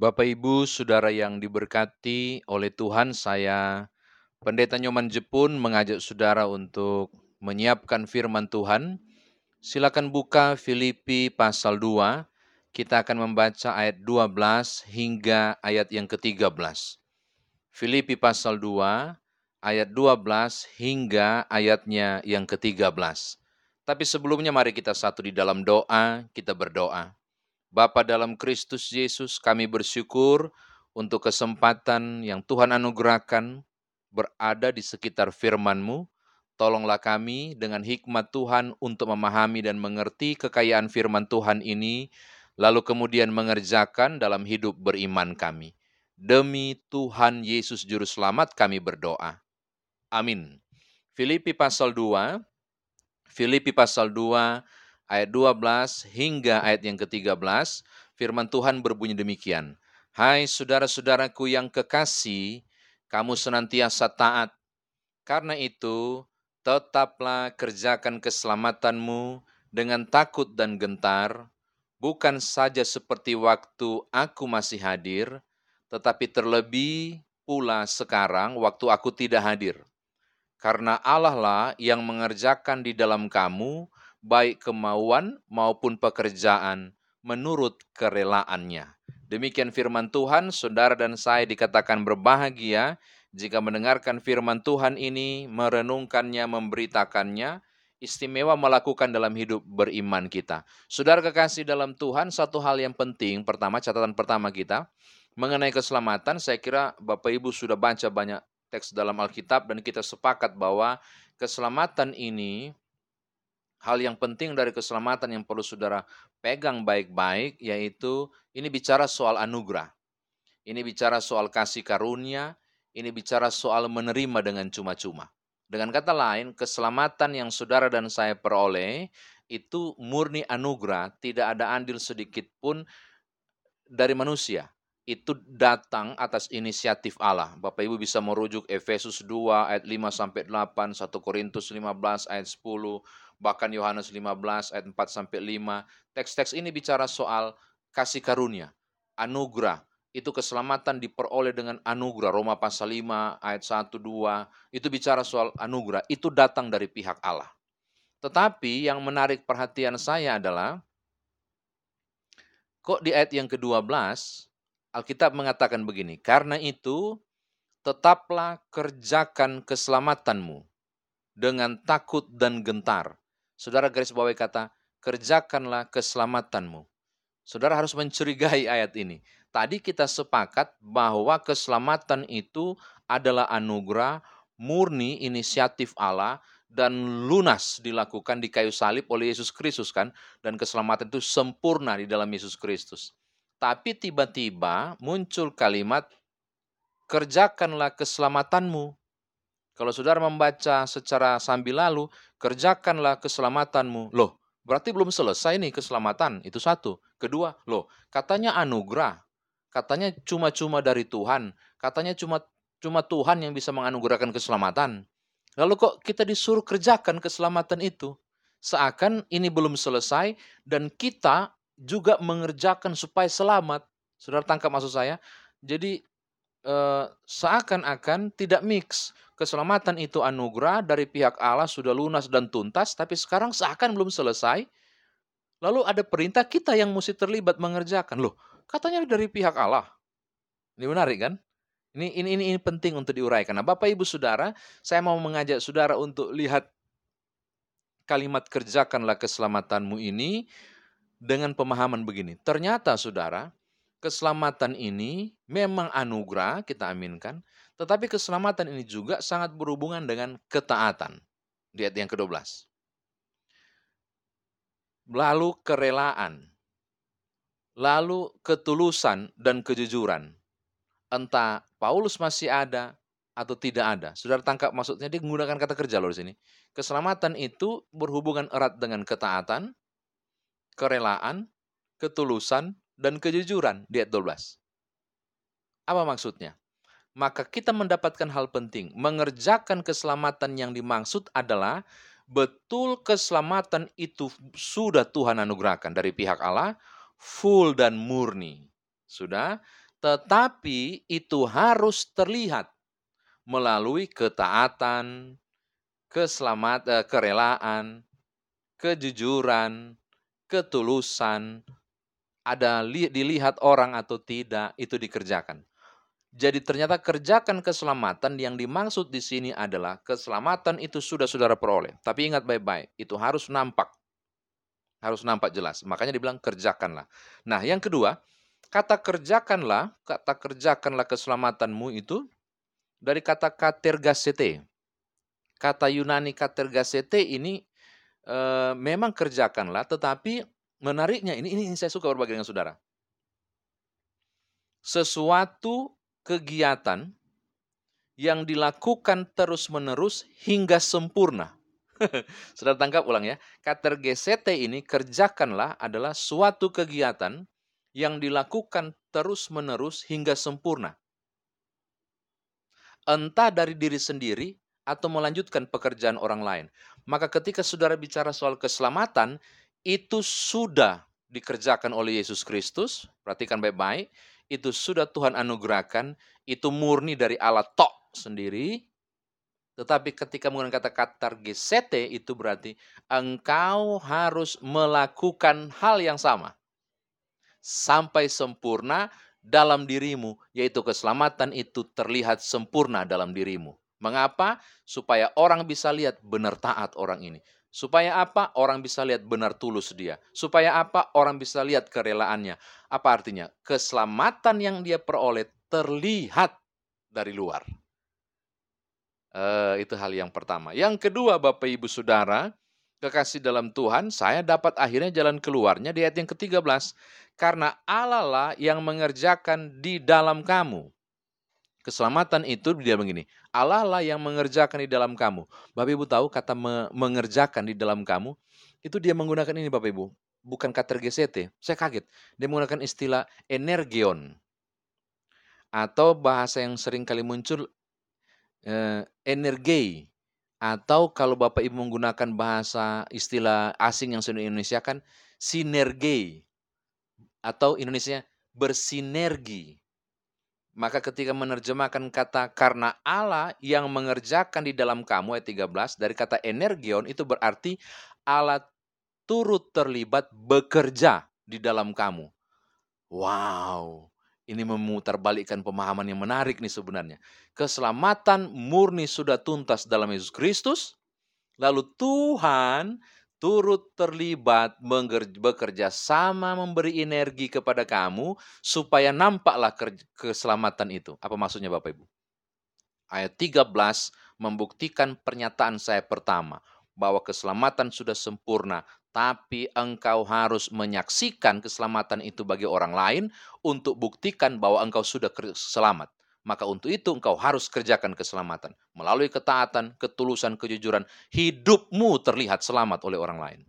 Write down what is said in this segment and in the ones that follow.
Bapak Ibu, Saudara yang diberkati oleh Tuhan, saya Pendeta Nyoman Jepun mengajak Saudara untuk menyiapkan firman Tuhan. Silakan buka Filipi pasal 2. Kita akan membaca ayat 12 hingga ayat yang ke-13. Filipi pasal 2 ayat 12 hingga ayatnya yang ke-13. Tapi sebelumnya mari kita satu di dalam doa, kita berdoa. Bapa dalam Kristus Yesus, kami bersyukur untuk kesempatan yang Tuhan anugerahkan berada di sekitar firman-Mu. Tolonglah kami dengan hikmat Tuhan untuk memahami dan mengerti kekayaan firman Tuhan ini, lalu kemudian mengerjakan dalam hidup beriman kami. Demi Tuhan Yesus Juru Selamat kami berdoa. Amin. Filipi pasal 2, Filipi pasal 2 ayat 12 hingga ayat yang ke-13, firman Tuhan berbunyi demikian. Hai saudara-saudaraku yang kekasih, kamu senantiasa taat. Karena itu, tetaplah kerjakan keselamatanmu dengan takut dan gentar, bukan saja seperti waktu aku masih hadir, tetapi terlebih pula sekarang waktu aku tidak hadir. Karena Allah lah yang mengerjakan di dalam kamu baik kemauan maupun pekerjaan menurut kerelaannya. Demikian firman Tuhan, saudara dan saya dikatakan berbahagia jika mendengarkan firman Tuhan ini, merenungkannya, memberitakannya, istimewa melakukan dalam hidup beriman kita. Saudara kekasih dalam Tuhan, satu hal yang penting, pertama catatan pertama kita, mengenai keselamatan, saya kira Bapak Ibu sudah baca banyak teks dalam Alkitab dan kita sepakat bahwa keselamatan ini hal yang penting dari keselamatan yang perlu saudara pegang baik-baik, yaitu ini bicara soal anugerah. Ini bicara soal kasih karunia, ini bicara soal menerima dengan cuma-cuma. Dengan kata lain, keselamatan yang saudara dan saya peroleh itu murni anugerah, tidak ada andil sedikit pun dari manusia. Itu datang atas inisiatif Allah. Bapak Ibu bisa merujuk Efesus 2 ayat 5 sampai 8, 1 Korintus 15 ayat 10, bahkan Yohanes 15 ayat 4 sampai 5. Teks-teks ini bicara soal kasih karunia, anugerah. Itu keselamatan diperoleh dengan anugerah. Roma pasal 5 ayat 1 2 itu bicara soal anugerah. Itu datang dari pihak Allah. Tetapi yang menarik perhatian saya adalah kok di ayat yang ke-12 Alkitab mengatakan begini, karena itu tetaplah kerjakan keselamatanmu dengan takut dan gentar Saudara garis bawahi kata, kerjakanlah keselamatanmu. Saudara harus mencurigai ayat ini. Tadi kita sepakat bahwa keselamatan itu adalah anugerah murni inisiatif Allah dan lunas dilakukan di kayu salib oleh Yesus Kristus kan dan keselamatan itu sempurna di dalam Yesus Kristus. Tapi tiba-tiba muncul kalimat kerjakanlah keselamatanmu. Kalau saudara membaca secara sambil lalu, kerjakanlah keselamatanmu. Loh, berarti belum selesai nih keselamatan. Itu satu. Kedua, loh, katanya anugerah. Katanya cuma-cuma dari Tuhan. Katanya cuma cuma Tuhan yang bisa menganugerahkan keselamatan. Lalu kok kita disuruh kerjakan keselamatan itu? Seakan ini belum selesai dan kita juga mengerjakan supaya selamat. Saudara tangkap maksud saya? Jadi eh, seakan-akan tidak mix. Keselamatan itu anugerah dari pihak Allah sudah lunas dan tuntas, tapi sekarang seakan belum selesai. Lalu ada perintah kita yang mesti terlibat mengerjakan. Loh, katanya dari pihak Allah. Ini menarik kan? Ini, ini, ini, ini penting untuk diuraikan. Nah, Bapak Ibu Saudara, saya mau mengajak Saudara untuk lihat kalimat kerjakanlah keselamatanmu ini dengan pemahaman begini. Ternyata Saudara, keselamatan ini memang anugerah, kita aminkan, tetapi keselamatan ini juga sangat berhubungan dengan ketaatan. Di ayat yang ke-12. Lalu kerelaan, lalu ketulusan dan kejujuran. Entah Paulus masih ada atau tidak ada. Saudara tangkap maksudnya dia menggunakan kata kerja loh di sini. Keselamatan itu berhubungan erat dengan ketaatan, kerelaan, ketulusan, dan kejujuran di ayat 12. Apa maksudnya? Maka kita mendapatkan hal penting. Mengerjakan keselamatan yang dimaksud adalah betul keselamatan itu sudah Tuhan anugerahkan dari pihak Allah, full dan murni. Sudah, Tetapi itu harus terlihat melalui ketaatan, keselamatan, kerelaan, kejujuran, ketulusan, ada dilihat orang atau tidak, itu dikerjakan. Jadi ternyata kerjakan keselamatan yang dimaksud di sini adalah keselamatan itu sudah saudara peroleh. Tapi ingat baik-baik, itu harus nampak. Harus nampak jelas. Makanya dibilang kerjakanlah. Nah yang kedua, kata kerjakanlah, kata kerjakanlah keselamatanmu itu dari kata katergasete. Kata Yunani katergasete ini e, memang kerjakanlah, tetapi menariknya ini, ini saya suka berbagi dengan saudara. Sesuatu kegiatan yang dilakukan terus-menerus hingga sempurna. Sudah tangkap ulang ya. Katergesete ini kerjakanlah adalah suatu kegiatan yang dilakukan terus-menerus hingga sempurna. Entah dari diri sendiri atau melanjutkan pekerjaan orang lain. Maka ketika saudara bicara soal keselamatan, itu sudah dikerjakan oleh Yesus Kristus. Perhatikan baik-baik itu sudah Tuhan anugerahkan, itu murni dari Allah tok sendiri. Tetapi ketika menggunakan kata katar gesete itu berarti engkau harus melakukan hal yang sama. Sampai sempurna dalam dirimu, yaitu keselamatan itu terlihat sempurna dalam dirimu. Mengapa? Supaya orang bisa lihat benar taat orang ini. Supaya apa? Orang bisa lihat benar tulus dia. Supaya apa? Orang bisa lihat kerelaannya. Apa artinya? Keselamatan yang dia peroleh terlihat dari luar. Uh, itu hal yang pertama. Yang kedua, Bapak Ibu Saudara, kekasih dalam Tuhan, saya dapat akhirnya jalan keluarnya di ayat yang ke-13. Karena Allah lah yang mengerjakan di dalam kamu Keselamatan itu dia begini, Allah lah yang mengerjakan di dalam kamu. Bapak Ibu tahu kata me mengerjakan di dalam kamu, itu dia menggunakan ini Bapak Ibu, bukan kata GCT. Saya kaget, dia menggunakan istilah energion. Atau bahasa yang sering kali muncul, eh, energi. Atau kalau Bapak Ibu menggunakan bahasa istilah asing yang sudah Indonesia kan, sinergi. Atau Indonesia bersinergi. Maka ketika menerjemahkan kata karena Allah yang mengerjakan di dalam kamu ayat 13 dari kata energion itu berarti Allah turut terlibat bekerja di dalam kamu. Wow, ini memutarbalikkan pemahaman yang menarik nih sebenarnya. Keselamatan murni sudah tuntas dalam Yesus Kristus. Lalu Tuhan turut terlibat bekerja sama memberi energi kepada kamu supaya nampaklah keselamatan itu. Apa maksudnya Bapak Ibu? Ayat 13 membuktikan pernyataan saya pertama bahwa keselamatan sudah sempurna, tapi engkau harus menyaksikan keselamatan itu bagi orang lain untuk buktikan bahwa engkau sudah selamat. Maka untuk itu engkau harus kerjakan keselamatan. Melalui ketaatan, ketulusan, kejujuran, hidupmu terlihat selamat oleh orang lain.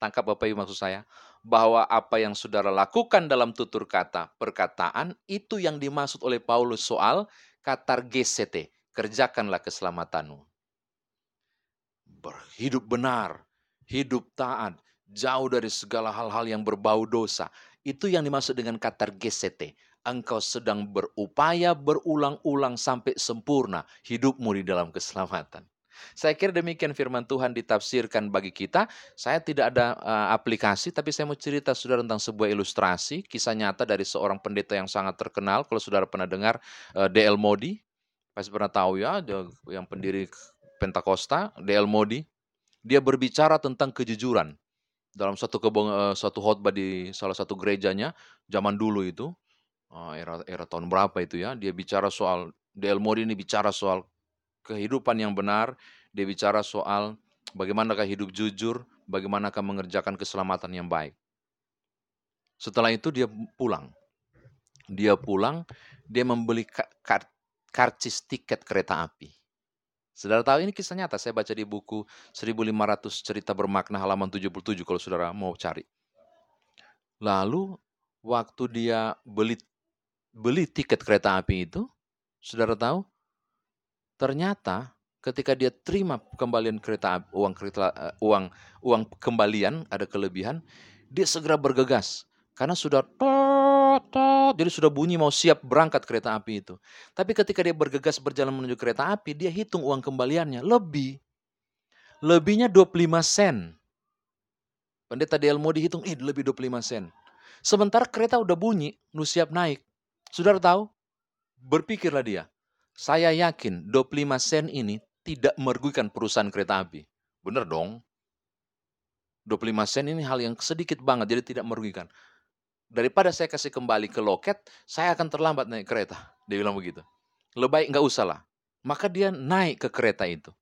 Tangkap Bapak Ibu maksud saya? Bahwa apa yang saudara lakukan dalam tutur kata, perkataan, itu yang dimaksud oleh Paulus soal katar gesete. Kerjakanlah keselamatanmu. Berhidup benar, hidup taat, jauh dari segala hal-hal yang berbau dosa. Itu yang dimaksud dengan katar gesete engkau sedang berupaya berulang-ulang sampai sempurna hidupmu di dalam keselamatan. Saya kira demikian firman Tuhan ditafsirkan bagi kita. Saya tidak ada uh, aplikasi, tapi saya mau cerita saudara tentang sebuah ilustrasi, kisah nyata dari seorang pendeta yang sangat terkenal. Kalau saudara pernah dengar uh, D.L. Modi, pasti pernah tahu ya, yang pendiri Pentakosta, D.L. Modi. Dia berbicara tentang kejujuran dalam satu kebong, uh, satu khotbah di salah satu gerejanya zaman dulu itu era era tahun berapa itu ya, dia bicara soal Del Modi ini bicara soal kehidupan yang benar, dia bicara soal bagaimanakah hidup jujur, bagaimanakah mengerjakan keselamatan yang baik. Setelah itu dia pulang. Dia pulang, dia membeli kar karcis tiket kereta api. Saudara tahu ini kisah nyata, saya baca di buku 1500 cerita bermakna halaman 77 kalau saudara mau cari. Lalu waktu dia beli beli tiket kereta api itu, saudara tahu, ternyata ketika dia terima kembalian kereta api, uang kereta uh, uang uang kembalian ada kelebihan, dia segera bergegas karena sudah tot tot, jadi sudah bunyi mau siap berangkat kereta api itu. Tapi ketika dia bergegas berjalan menuju kereta api, dia hitung uang kembaliannya lebih. Lebihnya 25 sen. Pendeta Delmo dihitung, ih lebih 25 sen. Sementara kereta udah bunyi, lu siap naik. Saudara tahu? Berpikirlah dia, saya yakin 25 sen ini tidak merugikan perusahaan kereta api. Bener dong. 25 sen ini hal yang sedikit banget, jadi tidak merugikan daripada saya kasih kembali ke loket, saya akan terlambat naik kereta. Dia bilang begitu. Lebih baik nggak usah lah. Maka dia naik ke kereta itu.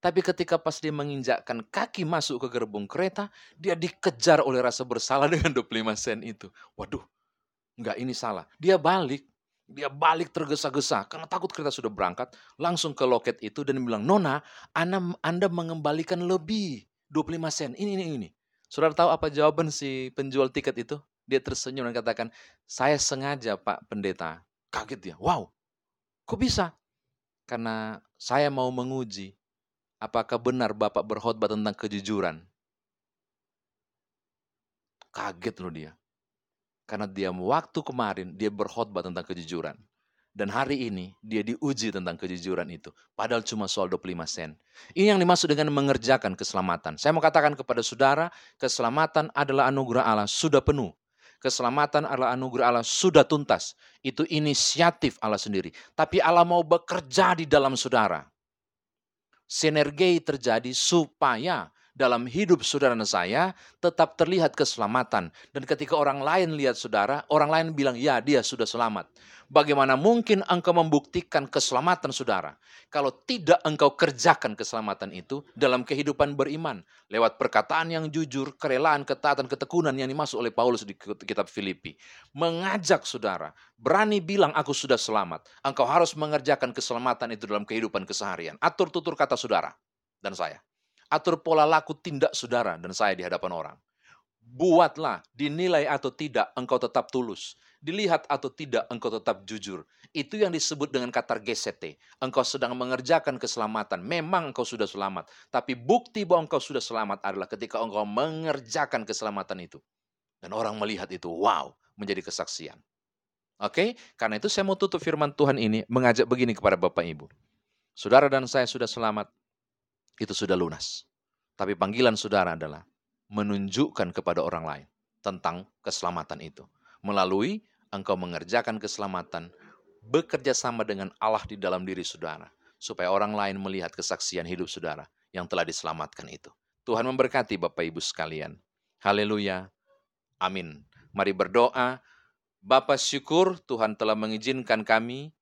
Tapi ketika pas dia menginjakkan kaki masuk ke gerbong kereta, dia dikejar oleh rasa bersalah dengan 25 sen itu. Waduh, nggak ini salah. Dia balik. Dia balik tergesa-gesa karena takut kereta sudah berangkat. Langsung ke loket itu dan bilang, Nona, anda, anda mengembalikan lebih 25 sen. Ini, ini, ini. Saudara tahu apa jawaban si penjual tiket itu? Dia tersenyum dan katakan, saya sengaja Pak Pendeta. Kaget dia, wow, kok bisa? Karena saya mau menguji apakah benar Bapak berkhotbah tentang kejujuran. Kaget loh dia. Karena dia waktu kemarin dia berkhotbah tentang kejujuran. Dan hari ini dia diuji tentang kejujuran itu. Padahal cuma soal 25 sen. Ini yang dimaksud dengan mengerjakan keselamatan. Saya mau katakan kepada saudara, keselamatan adalah anugerah Allah, sudah penuh keselamatan adalah anugerah Allah sudah tuntas. Itu inisiatif Allah sendiri. Tapi Allah mau bekerja di dalam saudara. Sinergi terjadi supaya dalam hidup saudara saya tetap terlihat keselamatan. Dan ketika orang lain lihat saudara, orang lain bilang, ya dia sudah selamat. Bagaimana mungkin engkau membuktikan keselamatan saudara kalau tidak engkau kerjakan keselamatan itu dalam kehidupan beriman lewat perkataan yang jujur, kerelaan, ketaatan, ketekunan yang dimasuk oleh Paulus di kitab Filipi. Mengajak saudara, berani bilang aku sudah selamat. Engkau harus mengerjakan keselamatan itu dalam kehidupan keseharian. Atur tutur kata saudara dan saya. Atur pola laku tindak saudara dan saya di hadapan orang. Buatlah, dinilai atau tidak, engkau tetap tulus dilihat atau tidak engkau tetap jujur. Itu yang disebut dengan kata GCT. Engkau sedang mengerjakan keselamatan. Memang engkau sudah selamat. Tapi bukti bahwa engkau sudah selamat adalah ketika engkau mengerjakan keselamatan itu. Dan orang melihat itu, wow, menjadi kesaksian. Oke, karena itu saya mau tutup firman Tuhan ini mengajak begini kepada Bapak Ibu. Saudara dan saya sudah selamat, itu sudah lunas. Tapi panggilan saudara adalah menunjukkan kepada orang lain tentang keselamatan itu. Melalui engkau mengerjakan keselamatan, bekerja sama dengan Allah di dalam diri saudara, supaya orang lain melihat kesaksian hidup saudara yang telah diselamatkan itu. Tuhan memberkati Bapak Ibu sekalian. Haleluya. Amin. Mari berdoa. Bapak syukur Tuhan telah mengizinkan kami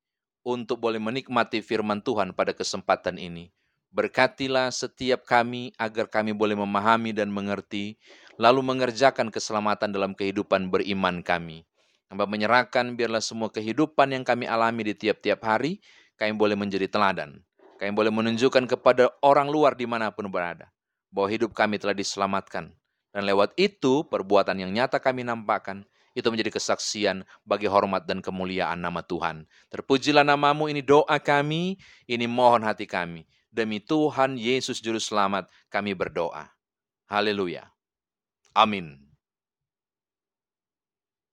untuk boleh menikmati firman Tuhan pada kesempatan ini. Berkatilah setiap kami agar kami boleh memahami dan mengerti, lalu mengerjakan keselamatan dalam kehidupan beriman kami. Hamba menyerahkan biarlah semua kehidupan yang kami alami di tiap-tiap hari, kami boleh menjadi teladan. Kami boleh menunjukkan kepada orang luar di mana pun berada, bahwa hidup kami telah diselamatkan. Dan lewat itu, perbuatan yang nyata kami nampakkan, itu menjadi kesaksian bagi hormat dan kemuliaan nama Tuhan. Terpujilah namamu, ini doa kami, ini mohon hati kami. Demi Tuhan Yesus Juru Selamat, kami berdoa. Haleluya. Amin.